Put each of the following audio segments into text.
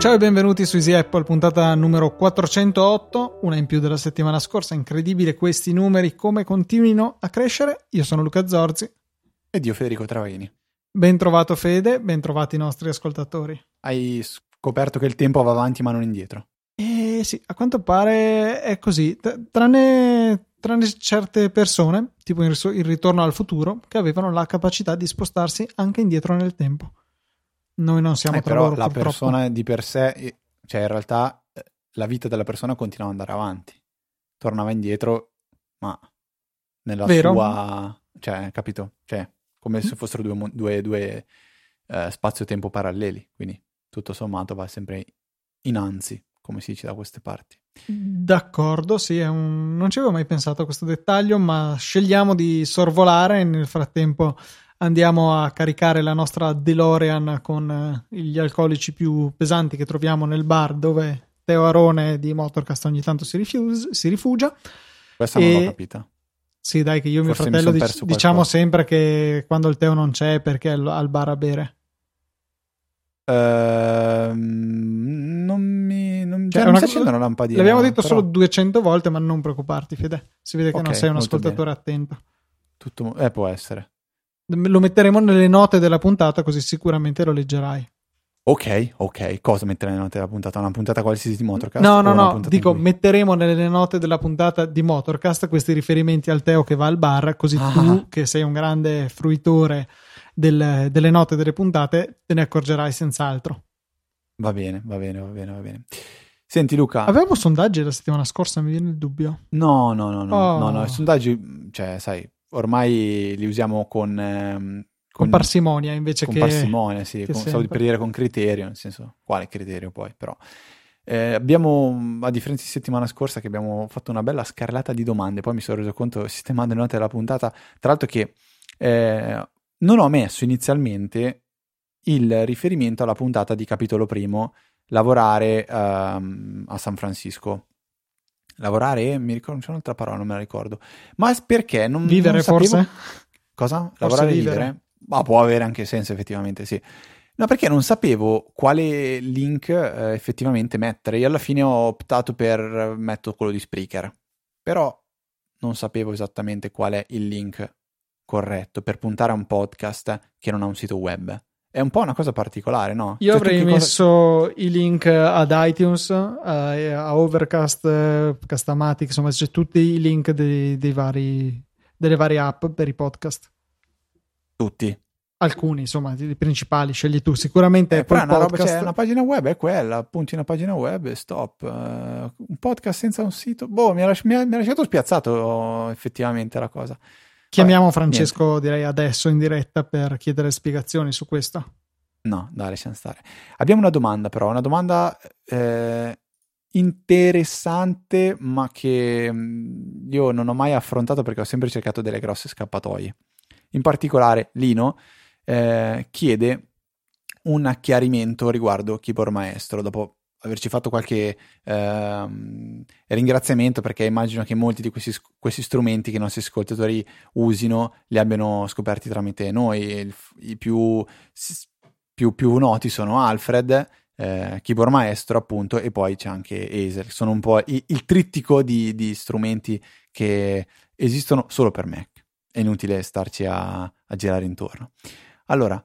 Ciao e benvenuti su Easy Apple, puntata numero 408, una in più della settimana scorsa. Incredibile questi numeri, come continuino a crescere. Io sono Luca Zorzi. Ed io Federico Travaini. Ben trovato Fede, ben trovati i nostri ascoltatori. Hai scoperto che il tempo va avanti ma non indietro. Eh sì, a quanto pare è così, tranne, tranne certe persone, tipo il ritorno al futuro, che avevano la capacità di spostarsi anche indietro nel tempo. Noi non siamo eh, tra però loro, la purtroppo. persona di per sé, cioè in realtà eh, la vita della persona continua ad andare avanti. Tornava indietro, ma nella Vero? sua... cioè, capito? Cioè, come se fossero due, due, due eh, spazio-tempo paralleli. Quindi, tutto sommato, va sempre innanzi, come si dice da queste parti. D'accordo, sì, è un... non ci avevo mai pensato a questo dettaglio, ma scegliamo di sorvolare e nel frattempo andiamo a caricare la nostra DeLorean con eh, gli alcolici più pesanti che troviamo nel bar dove Teo Arone di Motorcast ogni tanto si, rifius- si rifugia. Questa E- non l'ho capita. Sì, dai, che io e mio mi fratello son dic- diciamo qualcosa. sempre che quando il Teo non c'è perché è al- bar a bere. Ehm, mi... Cioè, cioè, non mi accendendo una lampadina. L'abbiamo detto però solo 200 volte, ma non preoccuparti, Fede. Si vede che non Ok, sei un ascoltatore attento. Tutto... Eh, può essere. Lo metteremo nelle note della puntata, così sicuramente lo leggerai. Ok, ok. Cosa mettere nelle note della puntata? Una puntata qualsiasi di Motorcast? No, no, no, dico cui- metteremo nelle note della puntata di Motorcast questi riferimenti al Teo che va al bar, così Ah. tu, che sei un grande fruitore del- delle note delle puntate, te ne accorgerai senz'altro. Va bene, va bene, va bene, va bene. Senti Luca, Avevamo sondaggi la settimana scorsa, mi viene il dubbio. no, no, no, no, Oh. no, no, i sondaggi, cioè, sai, ormai li usiamo con... ehm, Con parsimonia invece con che... parsimonia, sì, con- stavo per dire con criterio, nel senso, quale criterio poi, però. Eh, abbiamo, a differenza di settimana scorsa, che abbiamo fatto una bella scarrellata di domande, poi mi sono reso conto, sistemando le note della puntata, tra l'altro che eh, non ho messo inizialmente il riferimento alla puntata di capitolo primo, lavorare ehm, a San Francisco. Lavorare, mi ricordo, c'è un'altra parola, non me la ricordo. Ma perché non, Vivere non forse? Cosa? Lavorare e vivere. vivere? Ma può avere anche senso, effettivamente, sì. No, perché non sapevo quale link eh, effettivamente mettere. Io alla fine ho optato per metto quello di Spreaker. Però non sapevo esattamente qual è il link corretto per puntare a un podcast che non ha un sito web. È un po' una cosa particolare, no? Io Cioè, avrei cosa- messo i link ad iTunes, a, a Overcast, eh, Castamatic, insomma c'è tutti i link dei, dei vari, delle varie app per i podcast. Tutti. Alcuni, insomma, i principali, scegli tu. Sicuramente Eh, però Apple è una, roba, Podcast. cioè, una pagina web è quella, appunti una pagina web e stop. Eh, un podcast senza un sito. Boh, mi ha, lasci- mi ha- mi ha lasciato spiazzato effettivamente la cosa. Chiamiamo Francesco, direi adesso in diretta per chiedere spiegazioni su questo. No, dai, lasciamo stare. Abbiamo una domanda però, una domanda eh, interessante ma che mh, io non ho mai affrontato perché ho sempre cercato delle grosse scappatoie. In particolare Lino eh, chiede un chiarimento riguardo Keyboard Maestro dopo averci fatto qualche ehm, ringraziamento perché immagino che molti di questi, questi strumenti che i nostri ascoltatori usino li abbiano scoperti tramite noi. Il- I più più, più noti sono Alfred, eh, Keyboard Maestro appunto e poi c'è anche Acer, sono un po' i- il trittico di, di strumenti che esistono solo per Mac, è inutile starci a, a girare intorno. Allora,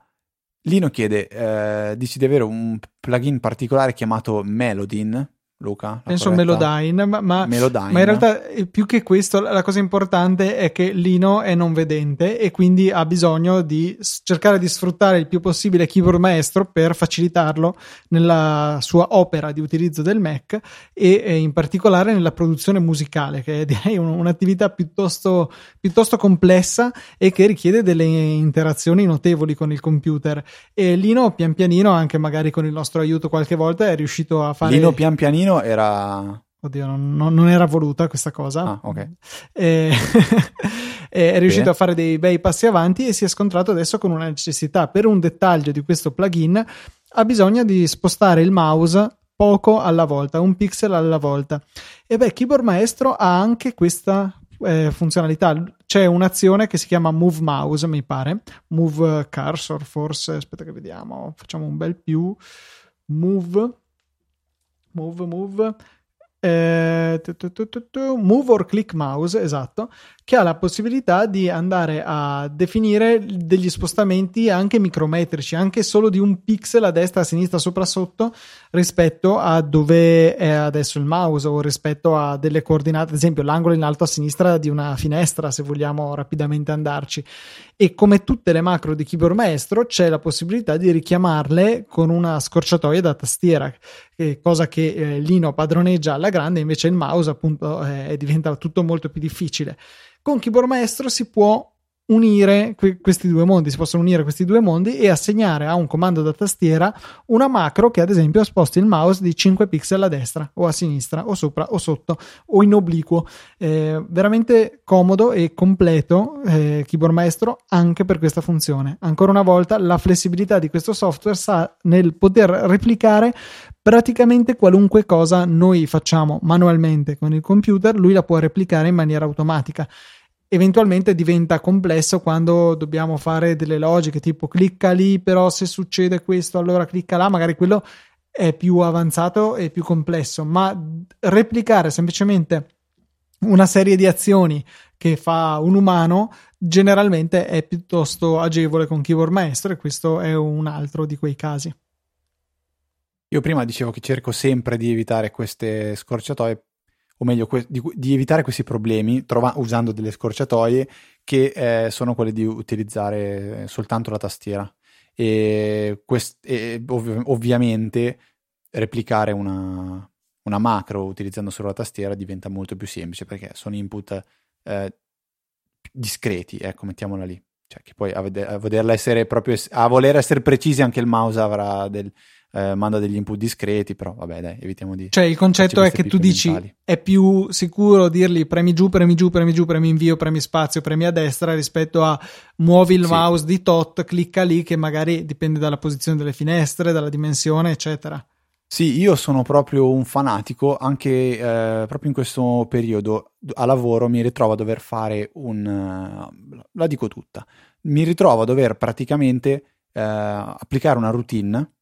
Lino chiede, eh, dici di avere un plugin particolare chiamato Melodin, Luca? Penso corretta? Melodyne, ma, ma, Melodyne. ma in realtà eh, più che questo la cosa importante è che Lino è non vedente e quindi ha bisogno di cercare di sfruttare il più possibile Keyboard Maestro per facilitarlo nella sua opera di utilizzo del Mac e in particolare nella produzione musicale che è direi un- un'attività piuttosto, piuttosto complessa e che richiede delle interazioni notevoli con il computer e Lino pian pianino anche magari con il nostro aiuto qualche volta è riuscito a fare Lino pian pianino era... Oddio, non, non- era voluta questa cosa. Ah, ok. E è riuscito Bene. a fare dei bei passi avanti e si è scontrato adesso con una necessità. Per un dettaglio di questo plugin ha bisogno di spostare il mouse poco alla volta, un pixel alla volta. E beh, Keyboard Maestro ha anche questa eh, funzionalità. C'è un'azione che si chiama Move Mouse, mi pare, Move Cursor, forse. Aspetta che vediamo, facciamo un bel più. Move, move, move. Eh, move or click mouse, esatto, che ha la possibilità di andare a definire degli spostamenti anche micrometrici, anche solo di un pixel a destra, a sinistra, sopra, sotto, rispetto a dove è adesso il mouse o rispetto a delle coordinate, ad esempio l'angolo in alto a sinistra di una finestra, se vogliamo rapidamente andarci. E come tutte le macro di keyboard maestro, c'è la possibilità di richiamarle con una scorciatoia da tastiera, cosa che eh, Lino padroneggia alla grande, invece il mouse appunto eh, diventa tutto molto più difficile. Con Keyboard Maestro si può unire que- questi due mondi, si possono unire questi due mondi e assegnare a un comando da tastiera una macro che ad esempio sposti il mouse di 5 pixel a destra o a sinistra o sopra o sotto o in obliquo. Eh, veramente comodo e completo eh, Keyboard Maestro anche per questa funzione. Ancora una volta la flessibilità di questo software sta nel poter replicare praticamente qualunque cosa noi facciamo manualmente con il computer, lui la può replicare in maniera automatica eventualmente diventa complesso quando dobbiamo fare delle logiche tipo clicca lì, però se succede questo allora clicca là, magari quello è più avanzato e più complesso, ma replicare semplicemente una serie di azioni che fa un umano generalmente è piuttosto agevole con keyboard maestro e questo è un altro di quei casi. Io prima dicevo che cerco sempre di evitare queste scorciatoie o meglio que- di, di, evitare questi problemi trova- usando delle scorciatoie che eh, sono quelle di utilizzare soltanto la tastiera e, quest- e ov- ovviamente replicare una, una, macro utilizzando solo la tastiera diventa molto più semplice perché sono input eh, discreti, ecco, mettiamola lì. Cioè che poi a, veder- a volerla essere proprio a voler essere precisi anche il mouse avrà del, eh, manda degli input discreti, però vabbè dai, evitiamo di... Cioè il concetto è che tu dici mentali. è più sicuro dirgli premi giù, premi giù, premi giù, premi invio, premi spazio, premi a destra rispetto a muovi il sì. mouse di tot, clicca lì che magari dipende dalla posizione delle finestre, dalla dimensione, eccetera. Sì, io sono proprio un fanatico, anche eh, proprio in questo periodo a lavoro mi ritrovo a dover fare un... Uh, la dico tutta, mi ritrovo a dover praticamente uh, applicare una routine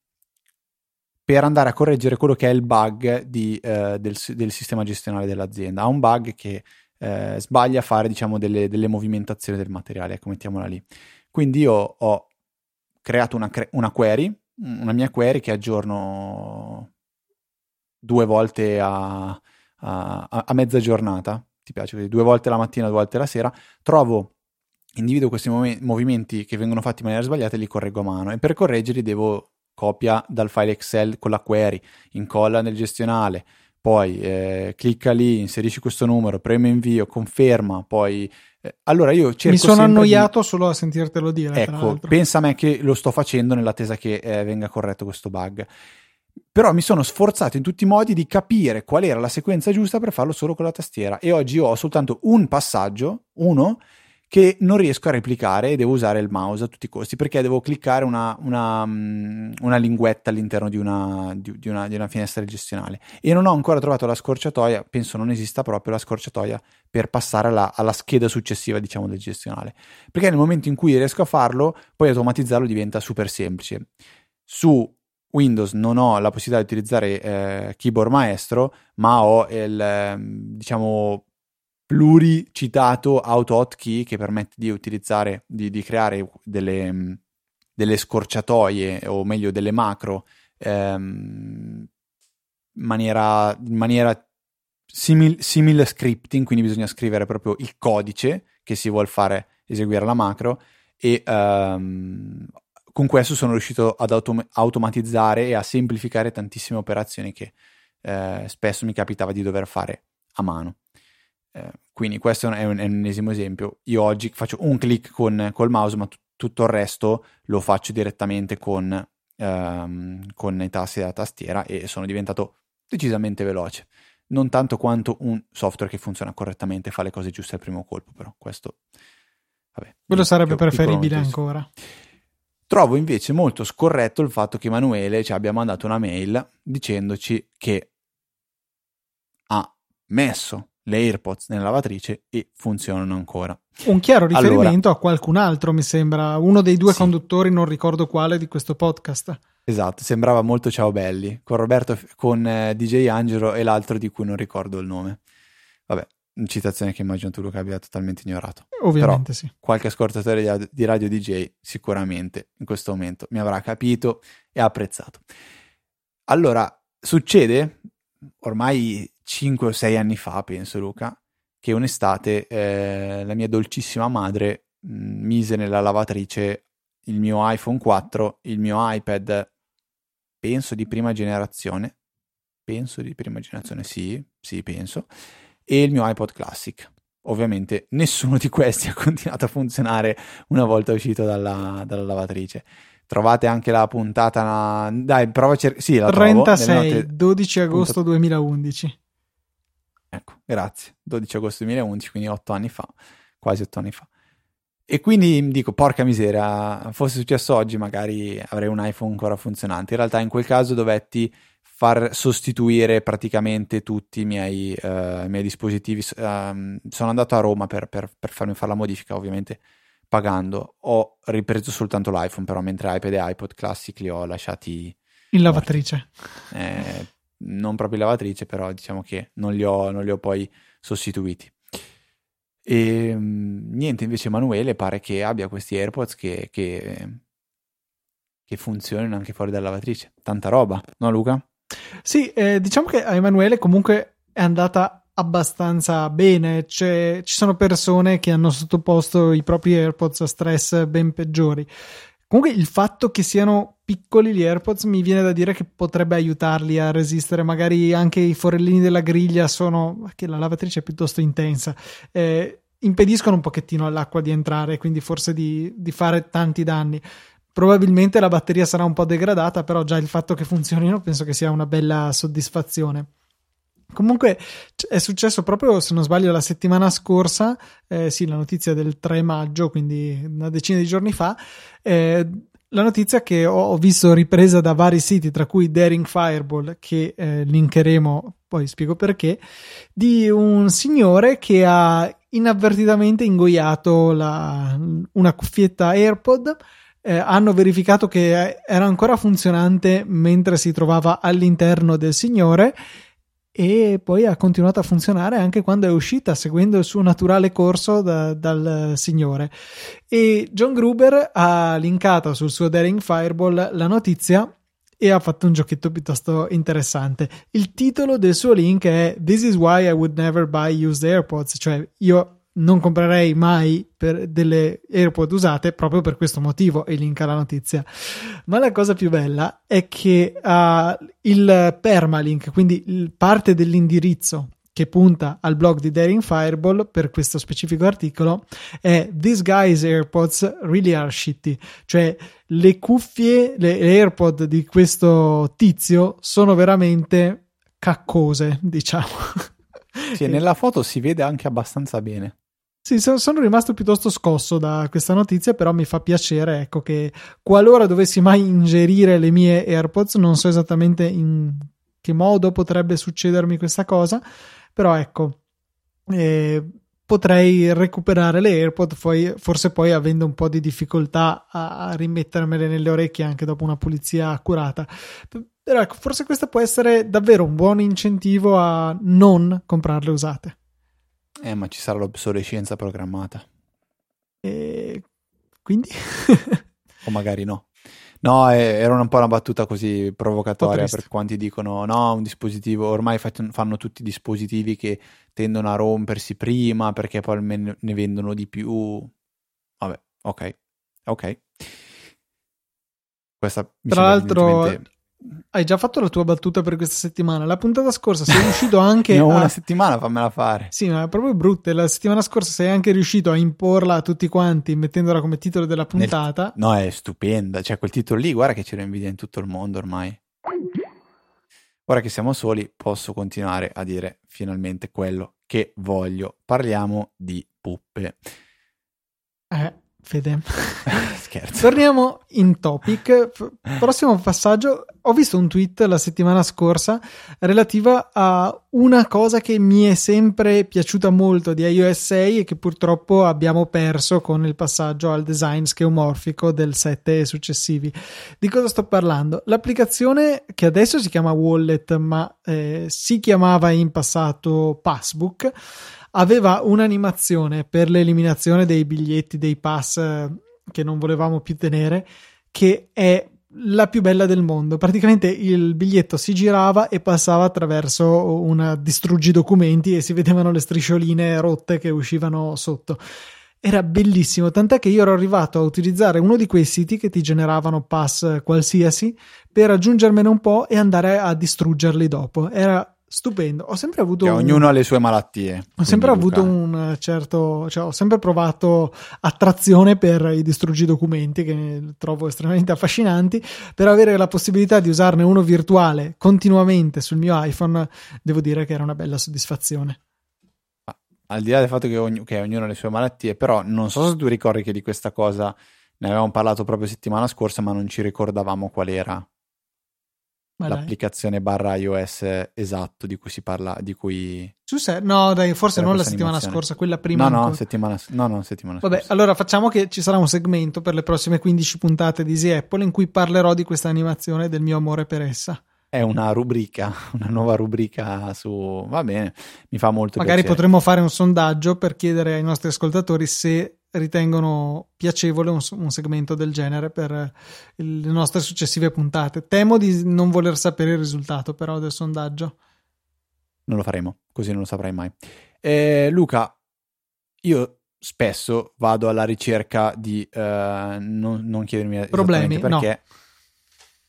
per andare a correggere quello che è il bug di, eh, del, del, sistema gestionale dell'azienda. Ha un bug che eh, sbaglia a fare diciamo, delle, delle, movimentazioni del materiale, ecco, mettiamola lì. Quindi io ho creato una, una, query, una mia query che aggiorno due volte a, a, a mezza giornata, ti piace? Due volte la mattina, due volte la sera, trovo individuo questi mov- movimenti che vengono fatti in maniera sbagliata e li correggo a mano. E per correggerli devo copia dal file Excel con la query, incolla nel gestionale, poi eh, clicca lì, inserisci questo numero, preme invio, conferma, poi... Eh, allora io cerco Mi sono annoiato di... solo a sentirtelo dire. Ecco, pensa a me che lo sto facendo nell'attesa che eh, venga corretto questo bug. Però mi sono sforzato in tutti i modi di capire qual era la sequenza giusta per farlo solo con la tastiera e oggi ho soltanto un passaggio, uno, che non riesco a replicare e devo usare il mouse a tutti i costi perché devo cliccare una, una, mm, una linguetta all'interno di una, di, di, una, di una, finestra gestionale. E non ho ancora trovato la scorciatoia, penso non esista proprio la scorciatoia per passare alla, alla scheda successiva diciamo del gestionale. Perché nel momento in cui riesco a farlo poi automatizzarlo diventa super semplice. Su Windows non ho la possibilità di utilizzare eh, keyboard maestro ma ho il ehm, diciamo pluricitato auto hotkey che permette di utilizzare, di, di creare delle, delle, scorciatoie o meglio delle macro ehm, maniera, in maniera simil, simile scripting, quindi bisogna scrivere proprio il codice che si vuole fare eseguire la macro e ehm, con questo sono riuscito ad autom- automatizzare e a semplificare tantissime operazioni che eh, spesso mi capitava di dover fare a mano. Eh, quindi questo è un, è un, ennesimo esempio. Io oggi faccio un clic con col mouse, ma t- tutto il resto lo faccio direttamente con, ehm, con i tasti della tastiera e sono diventato decisamente veloce. Non tanto quanto un software che funziona correttamente, fa le cose giuste al primo colpo, però questo... Vabbè, Quello sarebbe preferibile ancora. Trovo invece molto scorretto il fatto che Emanuele ci abbia mandato una mail dicendoci che ha messo le AirPods nella lavatrice e funzionano ancora. Un chiaro riferimento allora, a qualcun altro, mi sembra, uno dei due sì. conduttori, non ricordo quale, di questo podcast. Esatto, sembrava molto Ciao Belli, con Roberto, con eh, DJ Angelo e l'altro di cui non ricordo il nome. Vabbè, citazione che immagino tu Luca abbia totalmente ignorato. Ovviamente Però, sì. Qualche ascoltatore di radio DJ sicuramente in questo momento mi avrà capito e apprezzato. Allora, succede ormai 5 o 6 anni fa, penso Luca, che un'estate eh, la mia dolcissima madre mh, mm, mise nella lavatrice il mio iPhone 4, il mio iPad, penso di prima generazione, penso di prima generazione, sì, sì, penso, e il mio iPod Classic. Ovviamente nessuno di questi ha continuato a funzionare una volta uscito dalla, dalla lavatrice. Trovate anche la puntata. Dai, prova a cercare. Sì, la 36, note... 12 agosto Punta... 2011. Ecco, grazie. 12 agosto 2011, quindi 8 anni fa, quasi 8 anni fa. E quindi dico, porca miseria, fosse successo oggi magari avrei un iPhone ancora funzionante. In realtà in quel caso dovetti far sostituire praticamente tutti i miei, uh, i miei dispositivi. Uh, sono andato a Roma per, per, per, farmi fare la modifica, ovviamente pagando. Ho ripreso soltanto l'iPhone, però mentre iPad e iPod Classic li ho lasciati in lavatrice. Eh, non proprio lavatrice, però diciamo che non li ho, non li ho poi sostituiti. E ehm, niente, invece Emanuele pare che abbia questi AirPods che, che, che funzionino anche fuori dalla lavatrice. Tanta roba, no Luca? Sì, eh, diciamo che a Emanuele comunque è andata abbastanza bene. Cioè, ci sono persone che hanno sottoposto i propri AirPods a stress ben peggiori. Comunque il fatto che siano piccoli gli AirPods mi viene da dire che potrebbe aiutarli a resistere. Magari anche i forellini della griglia sono. che la lavatrice è piuttosto intensa. Eh, impediscono un pochettino all'acqua di entrare, quindi forse di, di fare tanti danni. Probabilmente la batteria sarà un po' degradata, però già il fatto che funzionino penso che sia una bella soddisfazione. Comunque è successo proprio, se non sbaglio, la settimana scorsa, eh, sì, la notizia del 3 maggio, quindi una decina di giorni fa, eh, la notizia che ho, visto ripresa da vari siti, tra cui Daring Fireball, che eh, linkeremo, poi spiego perché, di un signore che ha inavvertitamente ingoiato la, una cuffietta AirPod. Eh, hanno verificato che era ancora funzionante mentre si trovava all'interno del signore e poi ha continuato a funzionare anche quando è uscita seguendo il suo naturale corso da, dal signore e John Gruber ha linkato sul suo Daring Fireball la notizia e ha fatto un giochetto piuttosto interessante. Il titolo del suo link è This is why I would never buy used AirPods, cioè io non comprerei mai delle AirPod usate proprio per questo motivo e linka la notizia. Ma la cosa più bella è che uh, il permalink, quindi parte dell'indirizzo che punta al blog di Daring Fireball per questo specifico articolo è These guys AirPods really are shitty, cioè le cuffie, le AirPod di questo tizio sono veramente caccose, diciamo. Sì, nella foto si vede anche abbastanza bene. Sì, sono rimasto piuttosto scosso da questa notizia, però mi fa piacere, ecco, che qualora dovessi mai ingerire le mie AirPods, non so esattamente in che modo potrebbe succedermi questa cosa, però ecco, eh, potrei recuperare le AirPod, poi, forse poi avendo un po' di difficoltà a, a rimettermele nelle orecchie anche dopo una pulizia accurata. Però ecco, forse questo può essere davvero un buon incentivo a non comprarle usate. Eh, ma ci sarà l'obsolescenza programmata. E quindi? o magari no. No, era un po' una battuta così provocatoria per quanti dicono no, un dispositivo, ormai fanno tutti dispositivi che tendono a rompersi prima perché poi ne vendono di più. Vabbè, ok, ok. Questa Tra l'altro, hai già fatto la tua battuta per questa settimana. La puntata scorsa sei riuscito anche no, a... una settimana, fammela fare. Sì, ma è proprio brutta. La settimana scorsa sei anche riuscito a imporla a tutti quanti, mettendola come titolo della puntata. Nel... No, è stupenda. Cioè, quel titolo lì, guarda che ce lo invidia in tutto il mondo ormai. Ora che siamo soli, posso continuare a dire finalmente quello che voglio. Parliamo di puppe. Eh, Fede. Scherzo. Torniamo in topic. Prossimo passaggio. Ho visto un tweet la settimana scorsa relativa a una cosa che mi è sempre piaciuta molto di iOS 6 e che purtroppo abbiamo perso con il passaggio al design scheomorfico del 7 e successivi. Di cosa sto parlando? L'applicazione che adesso si chiama Wallet, ma eh, si chiamava in passato Passbook aveva un'animazione per l'eliminazione dei biglietti, dei pass eh, che non volevamo più tenere, che è la più bella del mondo. Praticamente il biglietto si girava e passava attraverso una distruggi documenti e si vedevano le striscioline rotte che uscivano sotto. Era bellissimo, tant'è che io ero arrivato a utilizzare uno di quei siti che ti generavano pass qualsiasi per aggiungermene un po' e andare a distruggerli dopo. Era stupendo. Ho sempre avuto. Un... Ognuno ha le sue malattie. Ho sempre avuto Luca. un certo. Cioè, ho sempre provato attrazione per i distruggi documenti, che trovo estremamente affascinanti. Per avere la possibilità di usarne uno virtuale continuamente sul mio iPhone, devo dire che era una bella soddisfazione. Al di là del fatto che, ogn- che ognuno ha le sue malattie, però non so se tu ricordi che di questa cosa ne avevamo parlato proprio settimana scorsa, ma non ci ricordavamo qual era. Ma l'applicazione dai. barra iOS esatto di cui si parla, di cui... Su se... No, dai, forse non la settimana scorsa, quella prima. No, no, settimana, no, no, settimana Vabbè, scorsa. allora facciamo che ci sarà un segmento per le prossime 15 puntate di Easy Apple in cui parlerò di questa animazione e del mio amore per essa. È una rubrica, una nuova rubrica su... Va bene, mi fa molto Magari piacere. potremmo fare un sondaggio per chiedere ai nostri ascoltatori se ritengono piacevole un, un, segmento del genere per le nostre successive puntate. Temo di non voler sapere il risultato però del sondaggio. Non lo faremo, così non lo saprai mai. Eh, Luca, io spesso vado alla ricerca di... Uh, non, non, chiedermi problemi perché...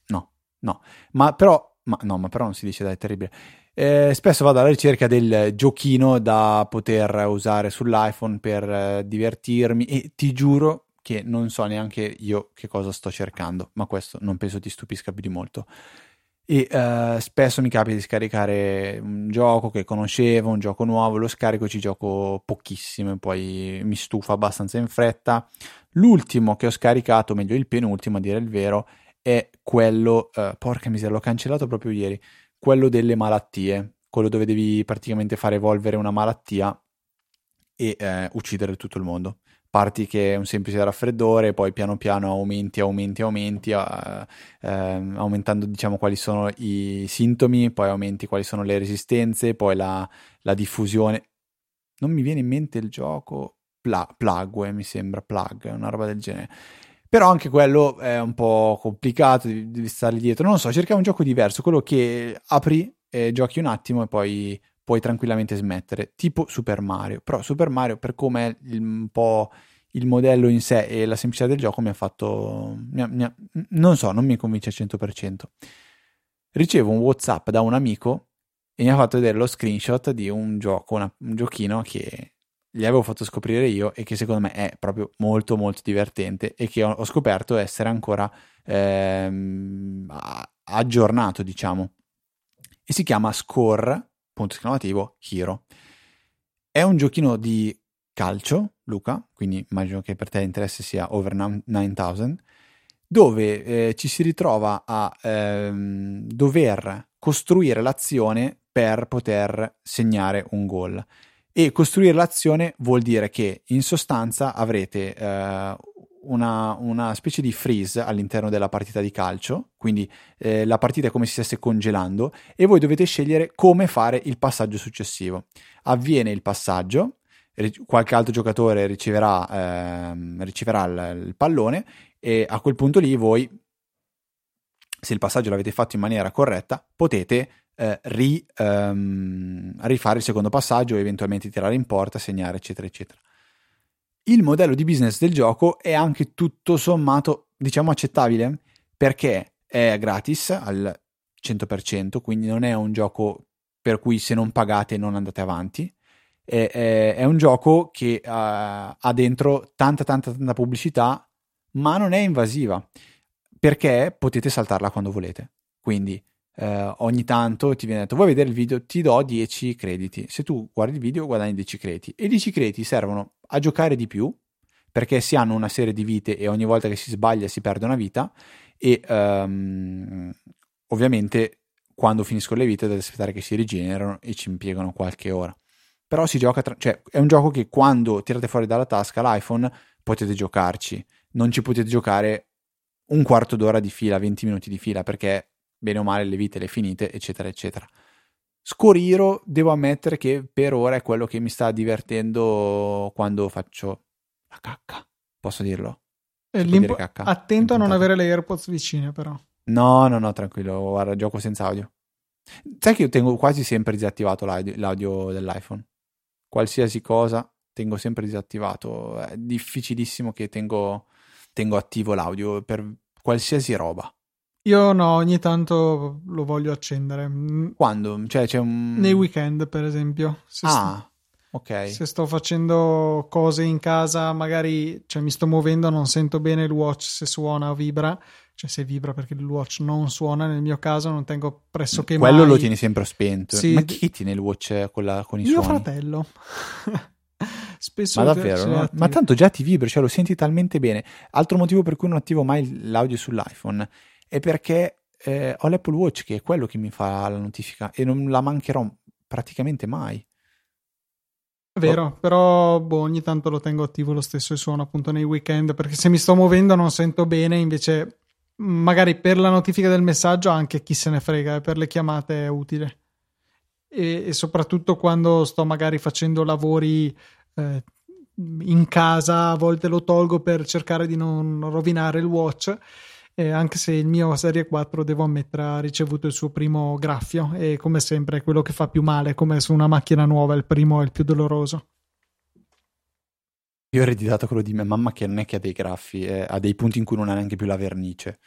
No. no, no, ma però... Ma, no, ma però non si dice dai, è terribile eh, spesso vado alla ricerca del giochino da poter usare sull'iPhone per eh, divertirmi e ti giuro che non so neanche io che cosa sto cercando, ma questo non penso ti stupisca più di molto. E uh, spesso mi capita di scaricare un gioco che conoscevo, un gioco nuovo, lo scarico, ci gioco pochissimo e poi mi stufa abbastanza in fretta. L'ultimo che ho scaricato, meglio il penultimo a dire il vero, è quello, uh, porca miseria, l'ho cancellato proprio ieri, quello delle malattie, quello dove devi praticamente far evolvere una malattia e eh, uccidere tutto il mondo. Parti che è un semplice raffreddore, poi piano piano aumenti, aumenti, aumenti, eh, eh, aumentando diciamo quali sono i sintomi, poi aumenti quali sono le resistenze, poi la, la diffusione. Non mi viene in mente il gioco Pla- Plague, mi sembra, Plug, una roba del genere però anche quello è un po' complicato, devi, devi stare dietro. Non so, cerchiamo un gioco diverso, quello che apri e giochi un attimo e poi puoi tranquillamente smettere, tipo Super Mario. Però Super Mario, per come è un po' il modello in sé e la semplicità del gioco, mi ha fatto... Mi ha, mi ha, non so, non mi convince al 100%. Ricevo un WhatsApp da un amico e mi ha fatto vedere lo screenshot di un gioco, una, un giochino che gli avevo fatto scoprire io e che secondo me è proprio molto molto divertente e che ho, ho scoperto essere ancora ehm, aggiornato diciamo. E si chiama Score punto esclamativo Hero. È un giochino di calcio Luca quindi immagino che per te l'interesse sia over 9000 dove eh, ci si ritrova a ehm, dover costruire l'azione per poter segnare un gol e costruire l'azione vuol dire che in sostanza avrete eh, una, una, specie di freeze all'interno della partita di calcio, quindi eh, la partita è come se stesse congelando e voi dovete scegliere come fare il passaggio successivo. Avviene il passaggio, qualche altro giocatore riceverà, eh, riceverà il, il pallone e a quel punto lì voi, se il passaggio l'avete fatto in maniera corretta, potete eh, ri, um, rifare il secondo passaggio, eventualmente tirare in porta, segnare, eccetera, eccetera. Il modello di business del gioco è anche tutto sommato, diciamo, accettabile perché è gratis al 100%, quindi non è un gioco per cui se non pagate non andate avanti. È, è, è un gioco che uh, ha dentro tanta, tanta, tanta pubblicità, ma non è invasiva perché potete saltarla quando volete. Quindi eh, ogni tanto ti viene detto vuoi vedere il video? Ti do 10 crediti. Se tu guardi il video guadagni 10 crediti e 10 crediti servono a giocare di più perché si hanno una serie di vite e ogni volta che si sbaglia si perde una vita e um, ovviamente quando finiscono le vite deve aspettare che si rigenerano e ci impiegano qualche ora. Però si gioca, tra- cioè è un gioco che quando tirate fuori dalla tasca l'iPhone potete giocarci, non ci potete giocare un quarto d'ora di fila, 20 minuti di fila, perché bene o male le vite le finite, eccetera, eccetera. Scoriro, devo ammettere che per ora è quello che mi sta divertendo quando faccio la cacca, posso dirlo? Cacca? Attento a non avere le AirPods vicine, però. No, no, no, tranquillo, guarda, gioco senza audio. Sai che io tengo quasi sempre disattivato l'audio, l'audio dell'iPhone. Qualsiasi cosa tengo sempre disattivato. È difficilissimo che tengo, tengo attivo l'audio per qualsiasi roba. Io no, ogni tanto lo voglio accendere. Quando? Cioè, c'è un... Nei weekend, per esempio. Se ah, sto, ok. Se sto facendo cose in casa, magari cioè, mi sto muovendo, non sento bene il watch se suona o vibra. Cioè, se vibra perché il watch non suona, nel mio caso non tengo pressoché Quello mai... Quello lo tieni sempre spento. Sì. Ma chi tiene il watch con, la, con i mio suoni? Mio fratello. Spesso ma davvero? No? Ma tanto già ti vibra, cioè lo senti talmente bene. Altro motivo per cui non attivo mai l'audio sull'iPhone è perché eh, ho l'Apple Watch che è quello che mi fa la notifica e non la mancherò praticamente mai. Vero, oh. però boh, ogni tanto lo tengo attivo lo stesso il suono appunto nei weekend perché se mi sto muovendo non sento bene, invece magari per la notifica del messaggio anche chi se ne frega, per le chiamate è utile. E, e soprattutto quando sto magari facendo lavori eh, in casa, a volte lo tolgo per cercare di non rovinare il watch eh, anche se il mio Serie 4 devo ammettere ha ricevuto il suo primo graffio e come sempre è quello che fa più male come su una macchina nuova il primo è il più doloroso io ho ereditato quello di mia mamma che non è che ha dei graffi eh, ha dei punti in cui non ha neanche più la vernice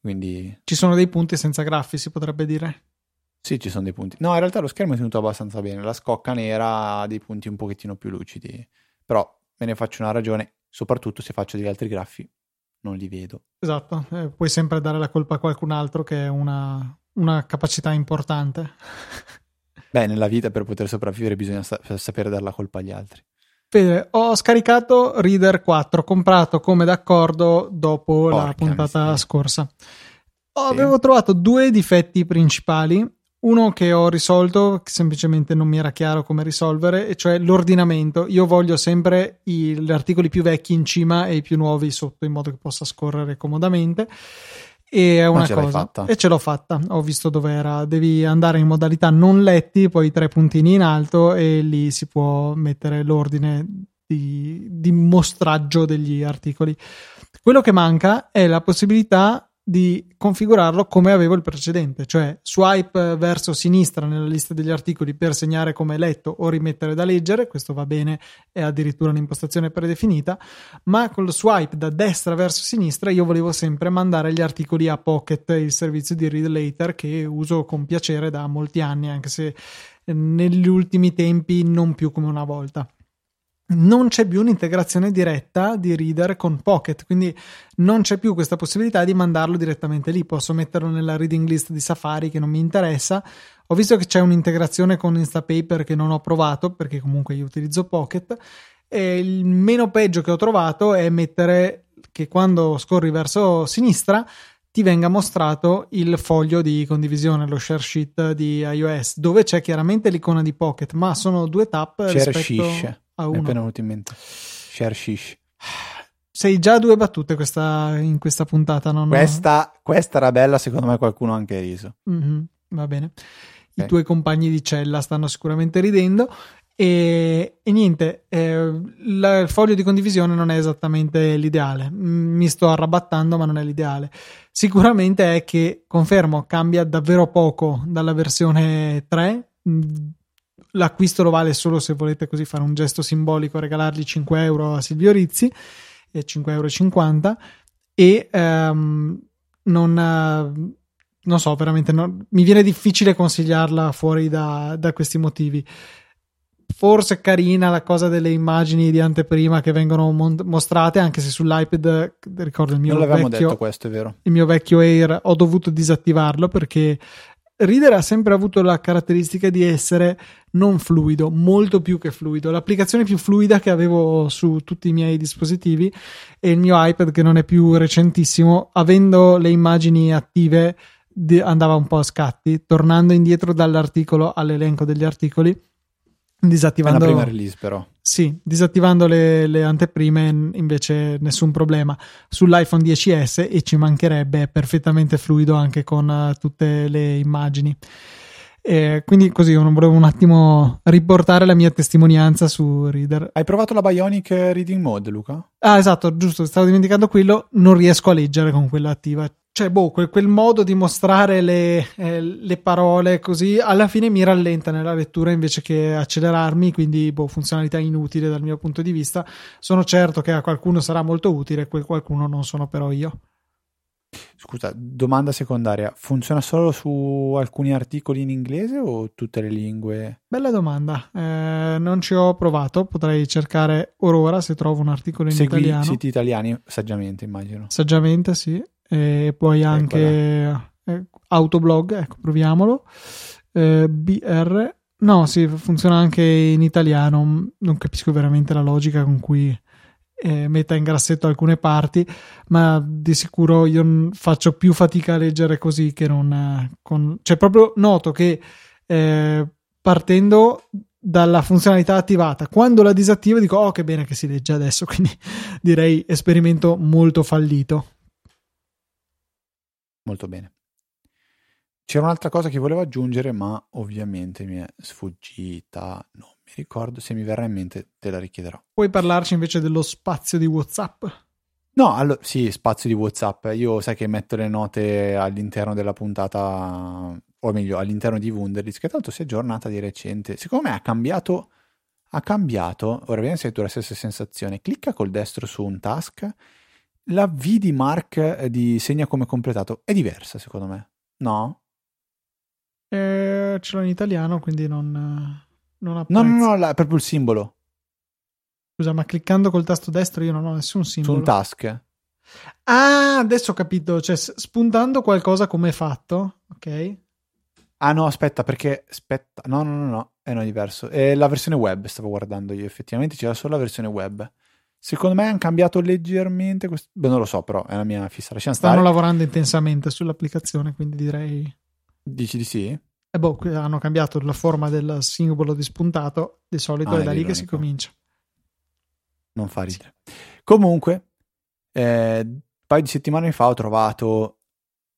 quindi ci sono dei punti senza graffi si potrebbe dire sì, ci sono dei punti. No, in realtà lo schermo è tenuto abbastanza bene. La scocca nera ha dei punti un pochettino più lucidi. Però me ne faccio una ragione, soprattutto se faccio degli altri graffi, non li vedo. Esatto, eh, puoi sempre dare la colpa a qualcun altro che è una, una capacità importante. Beh, nella vita per poter sopravvivere bisogna sa- sapere dare la colpa agli altri. Fede, ho scaricato Reader 4, comprato come d'accordo dopo Porca la puntata miseria. scorsa. Sì. Avevo trovato due difetti principali uno che ho risolto, che semplicemente non mi era chiaro come risolvere, e cioè l'ordinamento. Io voglio sempre i, gli articoli più vecchi in cima e i più nuovi sotto, in modo che possa scorrere comodamente. E è una cosa. E ce l'ho fatta. Ho visto dove era. Devi andare in modalità non letti, poi tre puntini in alto, e lì si può mettere l'ordine di, di mostraggio degli articoli. Quello che manca è la possibilità di configurarlo come avevo il precedente, cioè swipe verso sinistra nella lista degli articoli per segnare come letto o rimettere da leggere, questo va bene, è addirittura un'impostazione predefinita, ma con lo swipe da destra verso sinistra io volevo sempre mandare gli articoli a Pocket, il servizio di Read Later che uso con piacere da molti anni, anche se negli ultimi tempi non più come una volta non c'è più un'integrazione diretta di Reader con Pocket, quindi non c'è più questa possibilità di mandarlo direttamente lì. Posso metterlo nella reading list di Safari che non mi interessa. Ho visto che c'è un'integrazione con Instapaper che non ho provato perché comunque io utilizzo Pocket. E il meno peggio che ho trovato è mettere che quando scorri verso sinistra ti venga mostrato il foglio di condivisione, lo share sheet di iOS, dove c'è chiaramente l'icona di Pocket, ma sono due tap share rispetto shish a uno. È appena venuto in mente. Share shish. Sei già a due battute questa, in questa puntata. Non questa, questa, era bella, secondo me qualcuno ha anche riso. Mm-hmm, va bene. I okay. tuoi compagni di cella stanno sicuramente ridendo. E, e niente, eh, la, il foglio di condivisione non è esattamente l'ideale. Mi sto arrabattando, ma non è l'ideale. Sicuramente è che, confermo, cambia davvero poco dalla versione 3 l'acquisto lo vale solo se volete così fare un gesto simbolico, regalargli 5 euro a Silvio Rizzi, e 5,50 euro e um, non, uh, non, so, veramente non, mi viene difficile consigliarla fuori da, da questi motivi. Forse carina la cosa delle immagini di anteprima che vengono mon- mostrate, anche se sull'iPad ricordo il mio vecchio, detto questo, è vero. Il mio vecchio Air ho dovuto disattivarlo perché Reader ha sempre avuto la caratteristica di essere non fluido, molto più che fluido. L'applicazione più fluida che avevo su tutti i miei dispositivi e il mio iPad che non è più recentissimo, avendo le immagini attive andava un po' a scatti, tornando indietro dall'articolo all'elenco degli articoli disattivando è una prima release però sì, disattivando le, le, anteprime invece nessun problema. sull'iPhone 10s e ci mancherebbe è perfettamente fluido anche con uh, tutte le immagini. E quindi così volevo un attimo riportare la mia testimonianza su Reader. Hai provato la Bionic Reading Mode Luca? ah esatto giusto stavo dimenticando quello non riesco a leggere con quella attiva cioè, boh, quel, quel, modo di mostrare le, eh, le, parole così alla fine mi rallenta nella lettura invece che accelerarmi, quindi, boh, funzionalità inutile dal mio punto di vista. Sono certo che a qualcuno sarà molto utile, quel qualcuno non sono però io. Scusa, domanda secondaria, funziona solo su alcuni articoli in inglese o tutte le lingue? Bella domanda, eh, non ci ho provato, potrei cercare ora se trovo un articolo in Segui italiano. siti italiani saggiamente immagino. Saggiamente sì, e poi anche eh, Autoblog, ecco, proviamolo. Eh, BR, no, sì, funziona anche in italiano. Non capisco veramente la logica con cui eh, metta in grassetto alcune parti, ma di sicuro io faccio più fatica a leggere così che non eh, con... cioè proprio noto che eh, partendo dalla funzionalità attivata. Quando la disattivo dico oh che bene che si legge adesso, quindi direi esperimento molto fallito. Molto bene. C'era un'altra cosa che volevo aggiungere, ma ovviamente mi è sfuggita. Non mi ricordo, se mi verrà in mente te la richiederò. Puoi parlarci invece dello spazio di WhatsApp? No, allora, sì, spazio di WhatsApp. Io sai che metto le note all'interno della puntata, o meglio, all'interno di Wunderlist, che tanto si è aggiornata di recente. Secondo me ha cambiato, ha cambiato, ora vediamo se hai tu la stessa sensazione. Clicca col destro su un task la V di Mark eh, di segna come completato è diversa secondo me, no? Eh, ce l'ho in italiano, quindi non, non apprezzo. No, no, no, la, proprio il simbolo. Scusa, ma cliccando col tasto destro io non ho nessun simbolo. Su un task. Ah, adesso ho capito. Cioè, spuntando qualcosa come è fatto, ok? Ah no, aspetta, perché... Aspetta, no, no, no, no, è no, è diverso. È la versione web, stavo guardando io, effettivamente c'era solo la versione web. Secondo me hanno cambiato leggermente. Quest... Beh, non lo so, però è la mia fissa. Lasciamo Stanno stare. lavorando intensamente sull'applicazione, quindi direi. Dici di sì? E boh, hanno cambiato la forma del simbolo di spuntato. Di solito ah, è da lì che si comincia. Non fa ridere. Sì. Comunque, eh, un paio di settimane fa ho trovato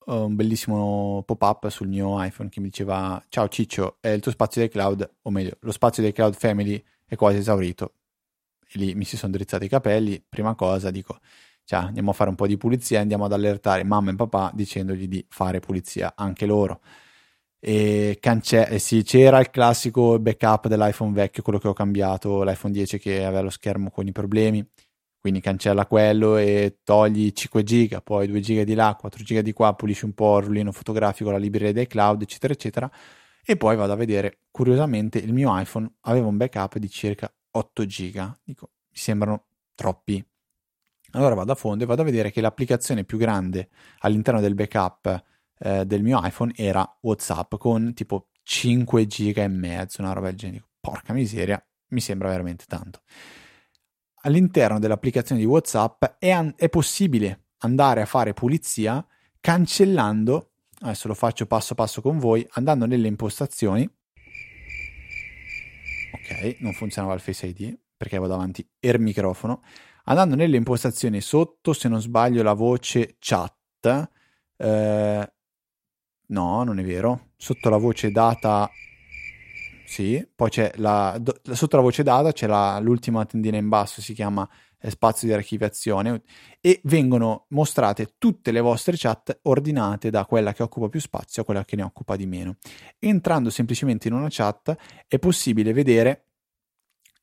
uh, un bellissimo pop-up sul mio iPhone che mi diceva: Ciao Ciccio, è il tuo spazio dei cloud, o meglio, lo spazio dei cloud family è quasi esaurito lì mi si sono drizzati i capelli. Prima cosa dico, cioè, andiamo a fare un po' di pulizia, andiamo ad allertare mamma e papà dicendogli di fare pulizia anche loro. E cance- sì, c'era il classico backup dell'iPhone vecchio, quello che ho cambiato, l'iPhone 10 che aveva lo schermo con i problemi. Quindi cancella quello e togli 5 giga, poi 2 giga di là, 4 giga di qua, pulisci un po' il rullino fotografico, la libreria dei cloud, eccetera, eccetera. E poi vado a vedere, curiosamente, il mio iPhone aveva un backup di circa 8 giga. Dico, mi sembrano troppi. Allora vado a fondo e vado a vedere che l'applicazione più grande all'interno del backup eh, del mio iPhone era WhatsApp con tipo 5 giga e mezzo, una roba del genere. Porca miseria, mi sembra veramente tanto. All'interno dell'applicazione di WhatsApp è, an- è possibile andare a fare pulizia cancellando, adesso lo faccio passo passo con voi, andando nelle impostazioni ok, non funzionava il Face ID perché avevo davanti il microfono. Andando nelle impostazioni sotto, se non sbaglio, la voce chat, eh, no, non è vero, sotto la voce data, sì, poi c'è la, sotto la voce data c'è la, l'ultima tendina in basso, si chiama spazio di archiviazione e vengono mostrate tutte le vostre chat ordinate da quella che occupa più spazio a quella che ne occupa di meno. Entrando semplicemente in una chat è possibile vedere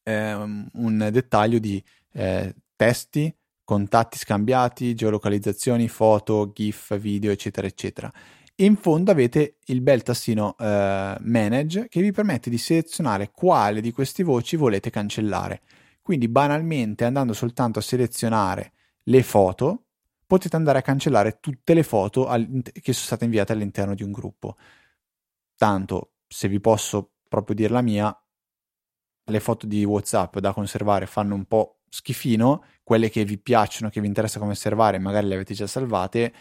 eh, un dettaglio di eh, testi, contatti scambiati, geolocalizzazioni, foto, GIF, video, eccetera, eccetera. in fondo avete il bel tastino eh, Manage che vi permette di selezionare quale di queste voci volete cancellare. Quindi banalmente andando soltanto a selezionare le foto, potete andare a cancellare tutte le foto che sono state inviate all'interno di un gruppo. tanto, se vi posso proprio dire la mia, le foto di WhatsApp da conservare fanno un po' schifino, quelle che vi piacciono, che vi interessa conservare, magari le avete già salvate,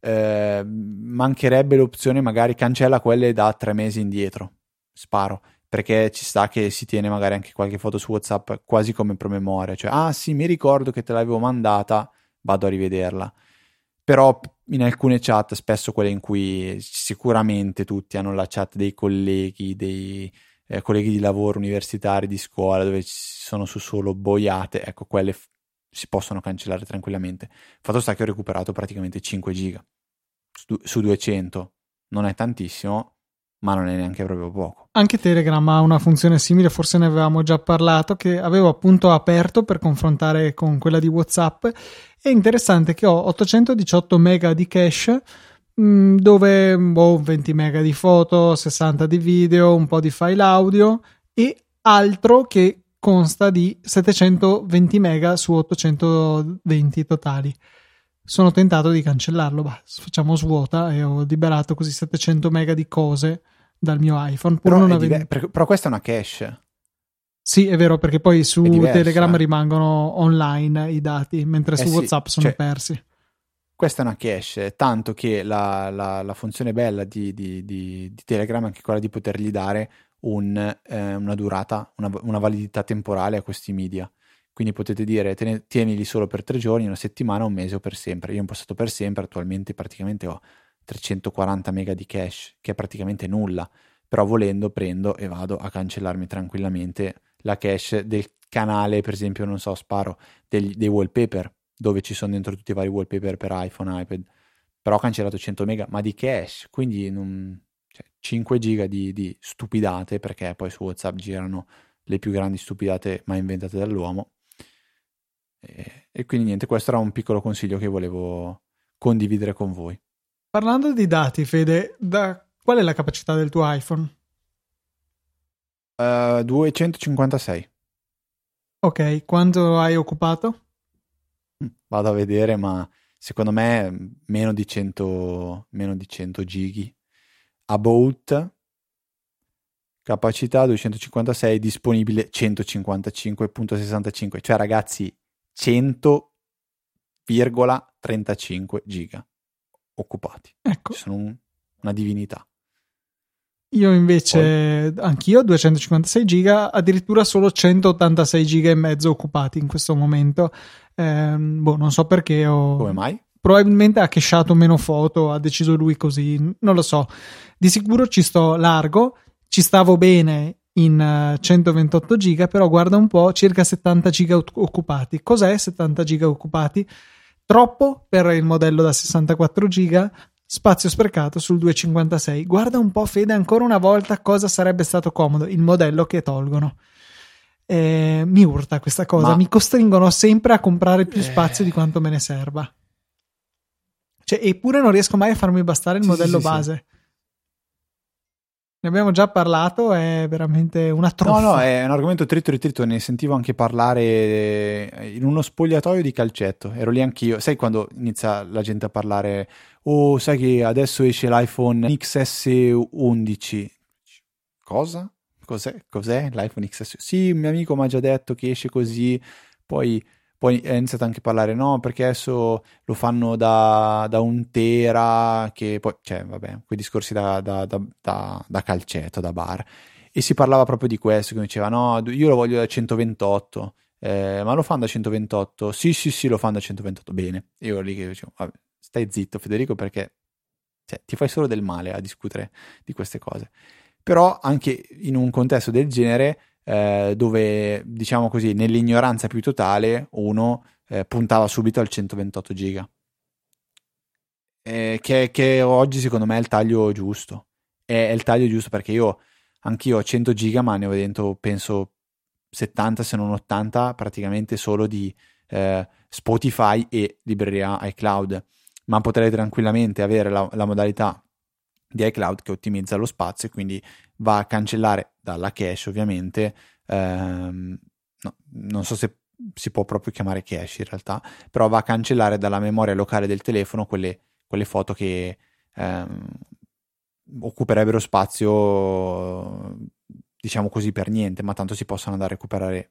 eh, mancherebbe l'opzione magari cancella quelle da tre mesi indietro, sparo, perché ci sta che si tiene magari anche qualche foto su WhatsApp quasi come promemoria, cioè ah sì, mi ricordo che te l'avevo mandata, vado a rivederla. Però in alcune chat, spesso quelle in cui sicuramente tutti hanno la chat dei colleghi, dei eh, colleghi di lavoro universitari, di scuola, dove ci sono su solo boiate, ecco, quelle f- si possono cancellare tranquillamente. Fatto sta che ho recuperato praticamente 5 giga su, su 200. Non è tantissimo, ma non è neanche proprio poco. Anche Telegram ha una funzione simile, forse ne avevamo già parlato, che avevo appunto aperto per confrontare con quella di WhatsApp. È interessante che ho 818 mega di cache Mm, dove boh, 20 mega di foto, 60 di video, un po' di file audio e altro che consta di 720 mega su 820 totali. Sono tentato di cancellarlo, bah, facciamo svuota e ho liberato così 700 mega di cose dal mio iPhone. Però, non diver- però questa è una cache. Sì, è vero, perché poi su diverso, Telegram eh. rimangono online i dati, mentre eh su WhatsApp sono cioè, persi questa è una cache, tanto che la, la, la funzione bella di, di, di, di, Telegram è anche quella di potergli dare un, eh, una durata, una, una, validità temporale a questi media. Quindi potete dire ten, tienili solo per tre giorni, una settimana, un mese o per sempre. Io ho impostato per sempre, attualmente praticamente ho 340 mega di cache, che è praticamente nulla. Però volendo prendo e vado a cancellarmi tranquillamente la cache del canale, per esempio, non so, sparo degli, dei wallpaper dove ci sono dentro tutti i vari wallpaper per iPhone, iPad, però ho cancellato 100 mega, ma di cache, quindi non, cioè, 5 giga di, di, stupidate, perché poi su WhatsApp girano le più grandi stupidate mai inventate dall'uomo. E, e quindi niente, questo era un piccolo consiglio che volevo condividere con voi. Parlando di dati, Fede, da, qual è la capacità del tuo iPhone? Uh, 256. Ok, quanto hai occupato? vado a vedere, ma secondo me meno di 100, meno di 100 gighi. About capacità 256 disponibile 155.65 cioè ragazzi 100,35 giga occupati ecco sono un, una divinità io invece, Poi. anch'io 256 giga, addirittura solo 186 giga e mezzo occupati in questo momento. Eh, boh, non so perché ho... Come mai? Probabilmente ha cacheato meno foto, ha deciso lui così, non lo so. Di sicuro ci sto largo, ci stavo bene in 128 giga, però guarda un po', circa 70 giga occupati. Cos'è 70 giga occupati? Troppo per il modello da 64 giga, Spazio sprecato sul 256. Guarda un po', Fede, ancora una volta cosa sarebbe stato comodo, il modello che tolgono. Eh, mi urta questa cosa, Ma... mi costringono sempre a comprare più spazio eh... di quanto me ne serva. Cioè, eppure non riesco mai a farmi bastare il sì, modello sì, base. Sì. Ne abbiamo già parlato, è veramente una troffa. No, no, è un argomento trito e ritrito, ne sentivo anche parlare eh, in uno spogliatoio di calcetto, ero lì anch'io. Sai quando inizia la gente a parlare, oh, sai che adesso esce l'iPhone XS11. Cosa? Cos'è? Cos'è l'iPhone XS? Sì, un mio amico mi ha già detto che esce così, poi poi è iniziato anche a parlare, no, perché adesso lo fanno da, da un tera, che poi, cioè, vabbè, quei discorsi da, da, da, calcetto, da bar. E si parlava proprio di questo, che diceva, no, io lo voglio da 128, eh, ma lo fanno da 128? Sì, sì, sì, lo fanno da 128, bene. Io lì che dicevo, vabbè, stai zitto Federico perché cioè, ti fai solo del male a discutere di queste cose. Però anche in un contesto del genere eh, dove diciamo così nell'ignoranza più totale uno eh, puntava subito al 128 giga. Eh, che, che, oggi secondo me è il taglio giusto. È, è, il taglio giusto perché io anch'io ho 100 giga ma ne ho dentro penso 70 se non 80 praticamente solo di eh, Spotify e libreria iCloud. Ma potrei tranquillamente avere la, la modalità di iCloud che ottimizza lo spazio e quindi va a cancellare dalla cache ovviamente, ehm, no, non so se si può proprio chiamare cache in realtà, però va a cancellare dalla memoria locale del telefono quelle, quelle foto che ehm, occuperebbero spazio, diciamo così, per niente, ma tanto si possono andare a recuperare.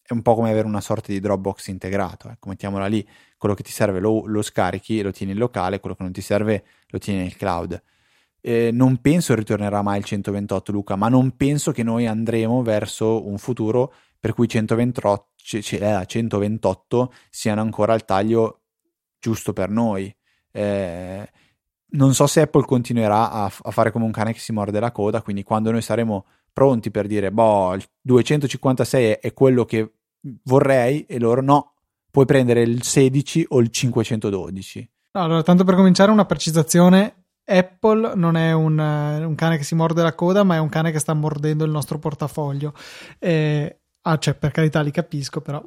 È un po' come avere una sorta di Dropbox integrato, ecco, mettiamola lì, quello che ti serve lo, lo scarichi, lo tieni in locale, quello che non ti serve lo tieni nel cloud. Eh, non penso ritornerà mai il 128 Luca, ma non penso che noi andremo verso un futuro per cui 128, c- 128 siano ancora al taglio giusto per noi. Eh, non so se Apple continuerà a, a, fare come un cane che si morde la coda, quindi quando noi saremo pronti per dire, boh, il 256 è, è quello che vorrei e loro no, puoi prendere il 16 o il 512. allora, tanto per cominciare una precisazione, Apple non è un, un, cane che si morde la coda, ma è un cane che sta mordendo il nostro portafoglio. Eh, ah, cioè, per carità, li capisco, però.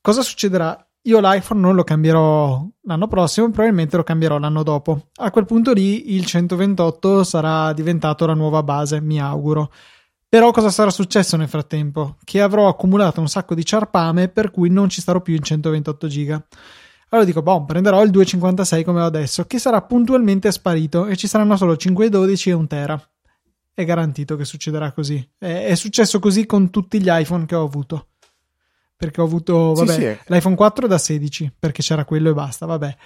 Cosa succederà? Io l'iPhone non lo cambierò l'anno prossimo, probabilmente lo cambierò l'anno dopo. A quel punto lì il 128 sarà diventato la nuova base, mi auguro. Però cosa sarà successo nel frattempo? Che avrò accumulato un sacco di ciarpame per cui non ci starò più in 128 giga. Allora dico, boh, prenderò il 256 come ho adesso, che sarà puntualmente sparito e ci saranno solo 512 e 1 tera. È garantito che succederà così. È, è successo così con tutti gli iPhone che ho avuto. Perché ho avuto, vabbè, sì, sì. l'iPhone 4 da 16, perché c'era quello e basta, vabbè.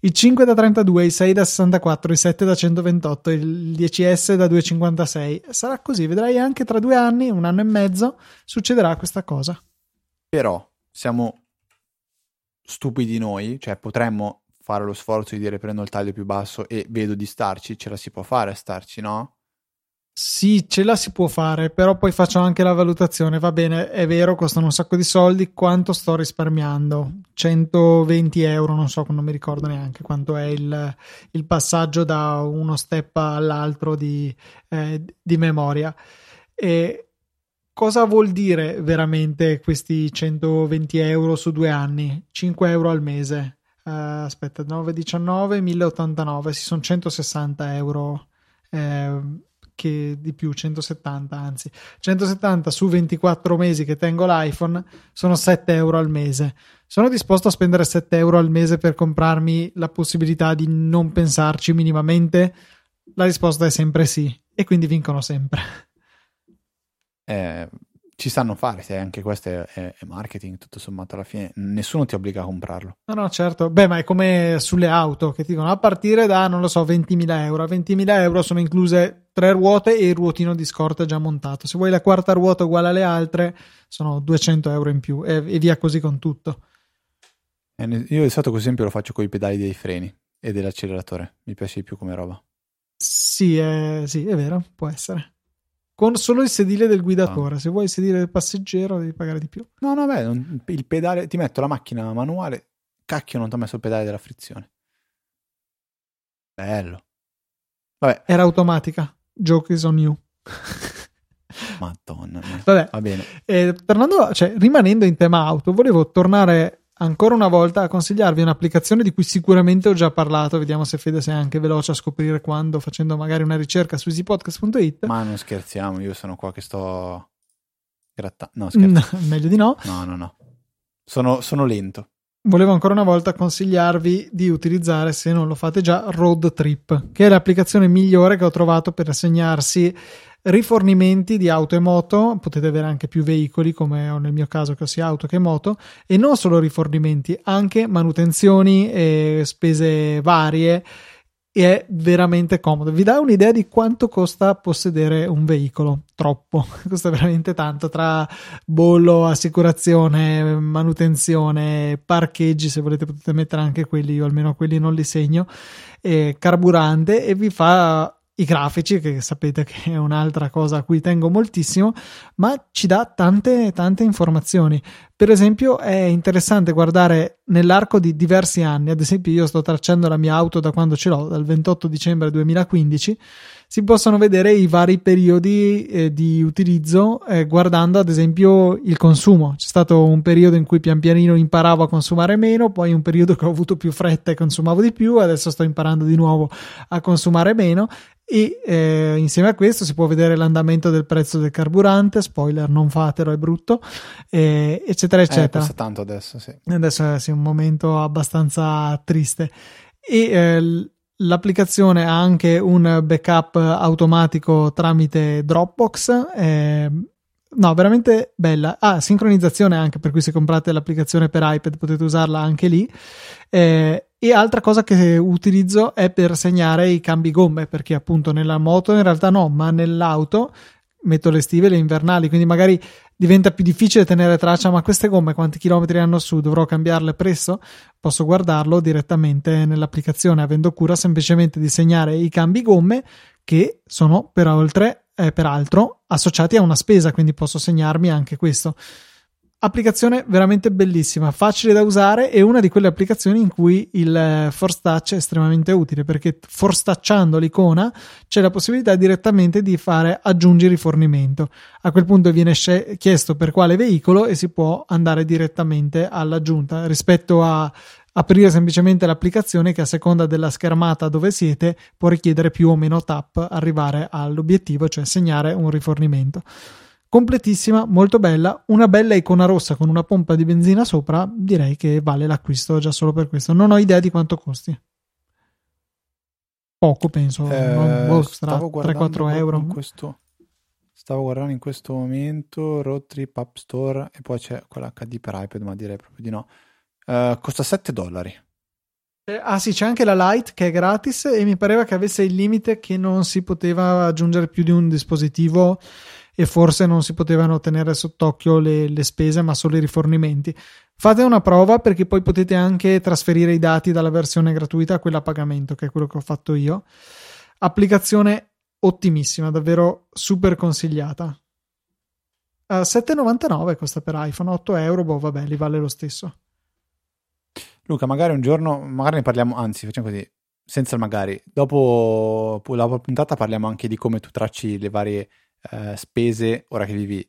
Il 5 da 32, il 6 da 64, il 7 da 128, il 10S da 256. Sarà così, vedrai anche tra due anni, un anno e mezzo, succederà questa cosa. Però siamo stupidi noi, cioè potremmo fare lo sforzo di dire prendo il taglio più basso e vedo di starci, ce la si può fare starci, no? Sì, ce la si può fare, però poi faccio anche la valutazione. Va bene, è vero, costano un sacco di soldi. Quanto sto risparmiando? 120 euro, non so, non mi ricordo neanche quanto è il, il passaggio da uno step all'altro di, eh, di memoria. E cosa vuol dire veramente questi 120 euro su due anni? 5 euro al mese. Uh, aspetta, 9,19, 1089, si sono 160 euro. Eh, che di più, 170 anzi. 170 su 24 mesi che tengo l'iPhone sono 7 euro al mese. Sono disposto a spendere 7 euro al mese per comprarmi la possibilità di non pensarci minimamente? La risposta è sempre sì e quindi vincono sempre. Eh, ci sanno fare, se anche questo è, è, marketing, tutto sommato alla fine nessuno ti obbliga a comprarlo. No, no, certo. Beh, ma è come sulle auto che ti dicono a partire da, non lo so, 20.000 euro. A 20.000 euro sono incluse tre ruote e il ruotino di scorta già montato. Se vuoi la quarta ruota uguale alle altre, sono 200 euro in più e, e via così con tutto. Eh, io di solito, ad esempio, lo faccio con i pedali dei freni e dell'acceleratore. Mi piace di più come roba. Sì, è, sì, è vero, può essere con solo il sedile del guidatore. Ah. Se vuoi il sedile del passeggero, devi pagare di più. No, no, beh, il pedale, ti metto la macchina manuale, cacchio, non ti ho messo il pedale della frizione. Bello. Vabbè. Era automatica. Joke is on you. Madonna. Vabbè. Va bene. Eh, tornando, cioè, rimanendo in tema auto, volevo tornare ancora una volta a consigliarvi un'applicazione di cui sicuramente ho già parlato. Vediamo se Fede sei anche veloce a scoprire quando, facendo magari una ricerca su easypodcast.it. Ma non scherziamo, io sono qua che sto grattando. No, scherzo. No, meglio di no. No, no, no. Sono, sono lento. Volevo ancora una volta consigliarvi di utilizzare, se non lo fate già, Road Trip, che è l'applicazione migliore che ho trovato per assegnarsi rifornimenti di auto e moto, potete avere anche più veicoli come ho nel mio caso che sia auto che moto e non solo rifornimenti, anche manutenzioni e spese varie è veramente comodo. Vi dà un'idea di quanto costa possedere un veicolo? Troppo, costa veramente tanto tra bollo, assicurazione, manutenzione, parcheggi, se volete potete mettere anche quelli, io almeno quelli non li segno, carburante e vi fa i grafici, che sapete che è un'altra cosa a cui tengo moltissimo, ma ci dà tante, tante informazioni. Per esempio, è interessante guardare nell'arco di diversi anni, ad esempio, io sto tracciando la mia auto da quando ce l'ho, dal 28 dicembre 2015 si possono vedere i vari periodi eh, di utilizzo eh, guardando ad esempio il consumo. C'è stato un periodo in cui pian pianino imparavo a consumare meno, poi un periodo che ho avuto più fretta e consumavo di più, adesso sto imparando di nuovo a consumare meno e eh, insieme a questo si può vedere l'andamento del prezzo del carburante, spoiler non fatelo è brutto, eh, eccetera eh, eccetera. costa tanto adesso, sì. Adesso è sì, un momento abbastanza triste e L'applicazione ha anche un backup automatico tramite Dropbox. Eh, no, veramente bella. Ah, sincronizzazione anche, per cui se comprate l'applicazione per iPad potete usarla anche lì. Eh, e altra cosa che utilizzo è per segnare i cambi gomme, perché appunto nella moto in realtà no, ma nell'auto metto le stive le invernali, quindi magari diventa più difficile tenere traccia, ma queste gomme quanti chilometri hanno su? Dovrò cambiarle presto? Posso guardarlo direttamente nell'applicazione, avendo cura semplicemente di segnare i cambi gomme che sono per oltre, eh, peraltro associati a una spesa, quindi posso segnarmi anche questo applicazione veramente bellissima, facile da usare e una di quelle applicazioni in cui il eh, Force Touch è estremamente utile perché force touchando l'icona c'è la possibilità direttamente di fare aggiungi rifornimento. A quel punto viene chiesto per quale veicolo e si può andare direttamente all'aggiunta rispetto a aprire semplicemente l'applicazione che a seconda della schermata dove siete può richiedere più o meno tap arrivare all'obiettivo, cioè segnare un rifornimento completissima, molto bella, una bella icona rossa con una pompa di benzina sopra, direi che vale l'acquisto già solo per questo. Non ho idea di quanto costi. Poco penso, eh, boh, 3-4 euro. Questo, stavo guardando in questo momento Road Trip App Store e poi c'è quella HD per iPad, ma direi proprio di no. Uh, costa 7 dollari. Eh, ah sì, c'è anche la Lite che è gratis e mi pareva che avesse il limite che non si poteva aggiungere più di un dispositivo e forse non si potevano tenere sott'occhio le, le spese ma solo i rifornimenti. Fate una prova perché poi potete anche trasferire i dati dalla versione gratuita a quella a pagamento, che è quello che ho fatto io. Applicazione ottimissima, davvero super consigliata. Uh, 7,99 costa per iPhone, 8 euro, boh, vabbè, li vale lo stesso. Luca, magari un giorno, magari ne parliamo, anzi, facciamo così, senza il magari. Dopo la puntata parliamo anche di come tu tracci le varie eh, spese, ora che vivi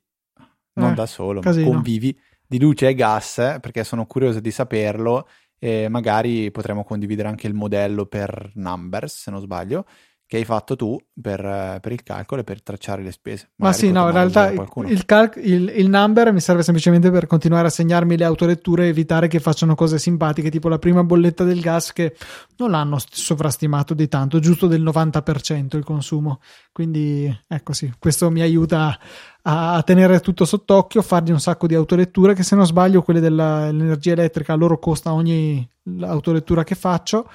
non eh, da solo, casino. ma convivi, di luce e gas, perché sono curioso di saperlo e magari potremo condividere anche il modello per Numbers, se non sbaglio, che hai fatto tu per, per, il calcolo e per tracciare le spese. Magari Ma sì, no, in realtà il, cal- il, il, number mi serve semplicemente per continuare a segnarmi le autoletture e evitare che facciano cose simpatiche, tipo la prima bolletta del gas che non l'hanno sovrastimato di tanto, giusto del 90% il consumo. Quindi ecco sì, questo mi aiuta a, a tenere tutto sott'occhio, fargli un sacco di autoletture che se non sbaglio quelle dell'energia elettrica loro costa ogni autolettura che faccio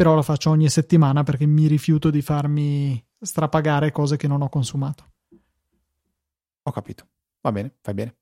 però lo faccio ogni settimana perché mi rifiuto di farmi strapagare cose che non ho consumato. Ho capito. Va bene, fai bene.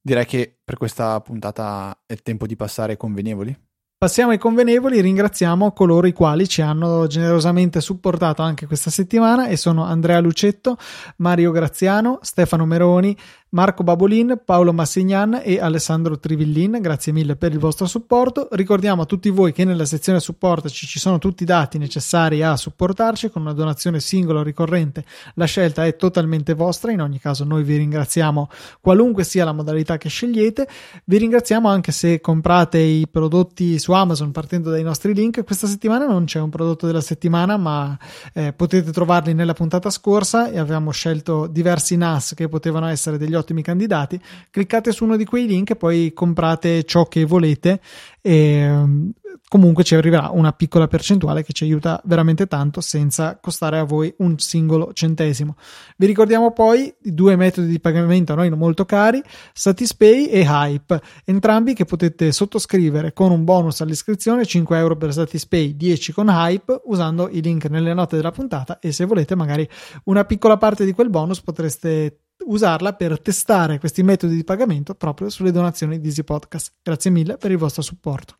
Direi che per questa puntata è tempo di passare ai convenevoli. Passiamo ai convenevoli, ringraziamo coloro i quali ci hanno generosamente supportato anche questa settimana e sono Andrea Lucetto, Mario Graziano, Stefano Meroni, Marco Babolin, Paolo Massignan e Alessandro Trivillin, grazie mille per il vostro supporto. Ricordiamo a tutti voi che nella sezione supportaci ci sono tutti i dati necessari a supportarci con una donazione singola o ricorrente. La scelta è totalmente vostra, in ogni caso noi vi ringraziamo qualunque sia la modalità che scegliete. Vi ringraziamo anche se comprate i prodotti su Amazon partendo dai nostri link. Questa settimana non c'è un prodotto della settimana, ma eh, potete trovarli nella puntata scorsa e abbiamo scelto diversi NAS che potevano essere degli ottimi candidati, cliccate su uno di quei link e poi comprate ciò che volete e comunque ci arriverà una piccola percentuale che ci aiuta veramente tanto senza costare a voi un singolo centesimo. Vi ricordiamo poi i due metodi di pagamento a noi molto cari, Satispay e Hype, entrambi che potete sottoscrivere con un bonus all'iscrizione 5 euro per Satispay, 10 con Hype, usando i link nelle note della puntata e se volete magari una piccola parte di quel bonus potreste usarla per testare questi metodi di pagamento proprio sulle donazioni di Easy Podcast. Grazie mille per il vostro supporto.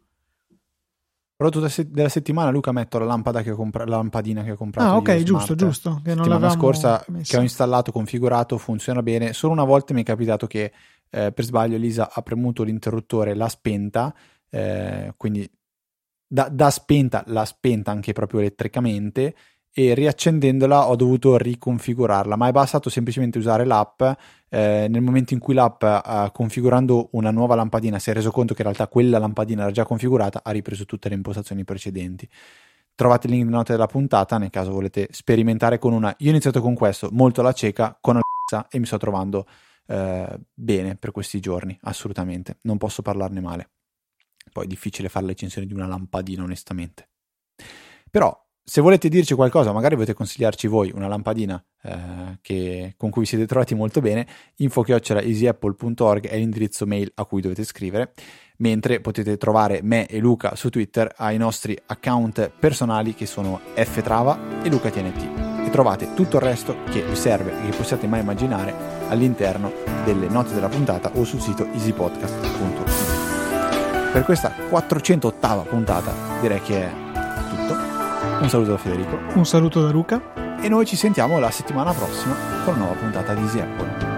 Prodotto della settimana, Luca, metto la, lampada che ho compra- la lampadina che ho comprato. Ah, ok, giusto, giusto. Che non la scorsa messa. che ho installato, configurato, funziona bene. Solo una volta mi è capitato che eh, per sbaglio Lisa ha premuto l'interruttore, l'ha spenta, eh, quindi da, da spenta l'ha spenta anche proprio elettricamente e riaccendendola ho dovuto riconfigurarla, ma è bastato semplicemente usare l'app. Eh, nel momento in cui l'app, eh, configurando una nuova lampadina, si è reso conto che in realtà quella lampadina era già configurata, ha ripreso tutte le impostazioni precedenti. Trovate il link nelle note della puntata nel caso volete sperimentare con una. Io ho iniziato con questo, molto alla cieca, con Alexa e mi sto trovando eh, bene per questi giorni, assolutamente. Non posso parlarne male. Poi è difficile fare l'eccensione di una lampadina, onestamente. Però se volete dirci qualcosa, magari volete consigliarci voi una lampadina eh, che, con cui siete trovati molto bene, info-easyapple.org è l'indirizzo mail a cui dovete scrivere, mentre potete trovare me e Luca su Twitter ai nostri account personali che sono ftrava e lucatnt e trovate tutto il resto che vi serve e che possiate mai immaginare all'interno delle note della puntata o sul sito easypodcast.it. Per questa 408 puntata direi che è tutto. Un saluto da Federico. Un saluto da Luca. E noi ci sentiamo la settimana prossima con una nuova puntata di Easy Apple.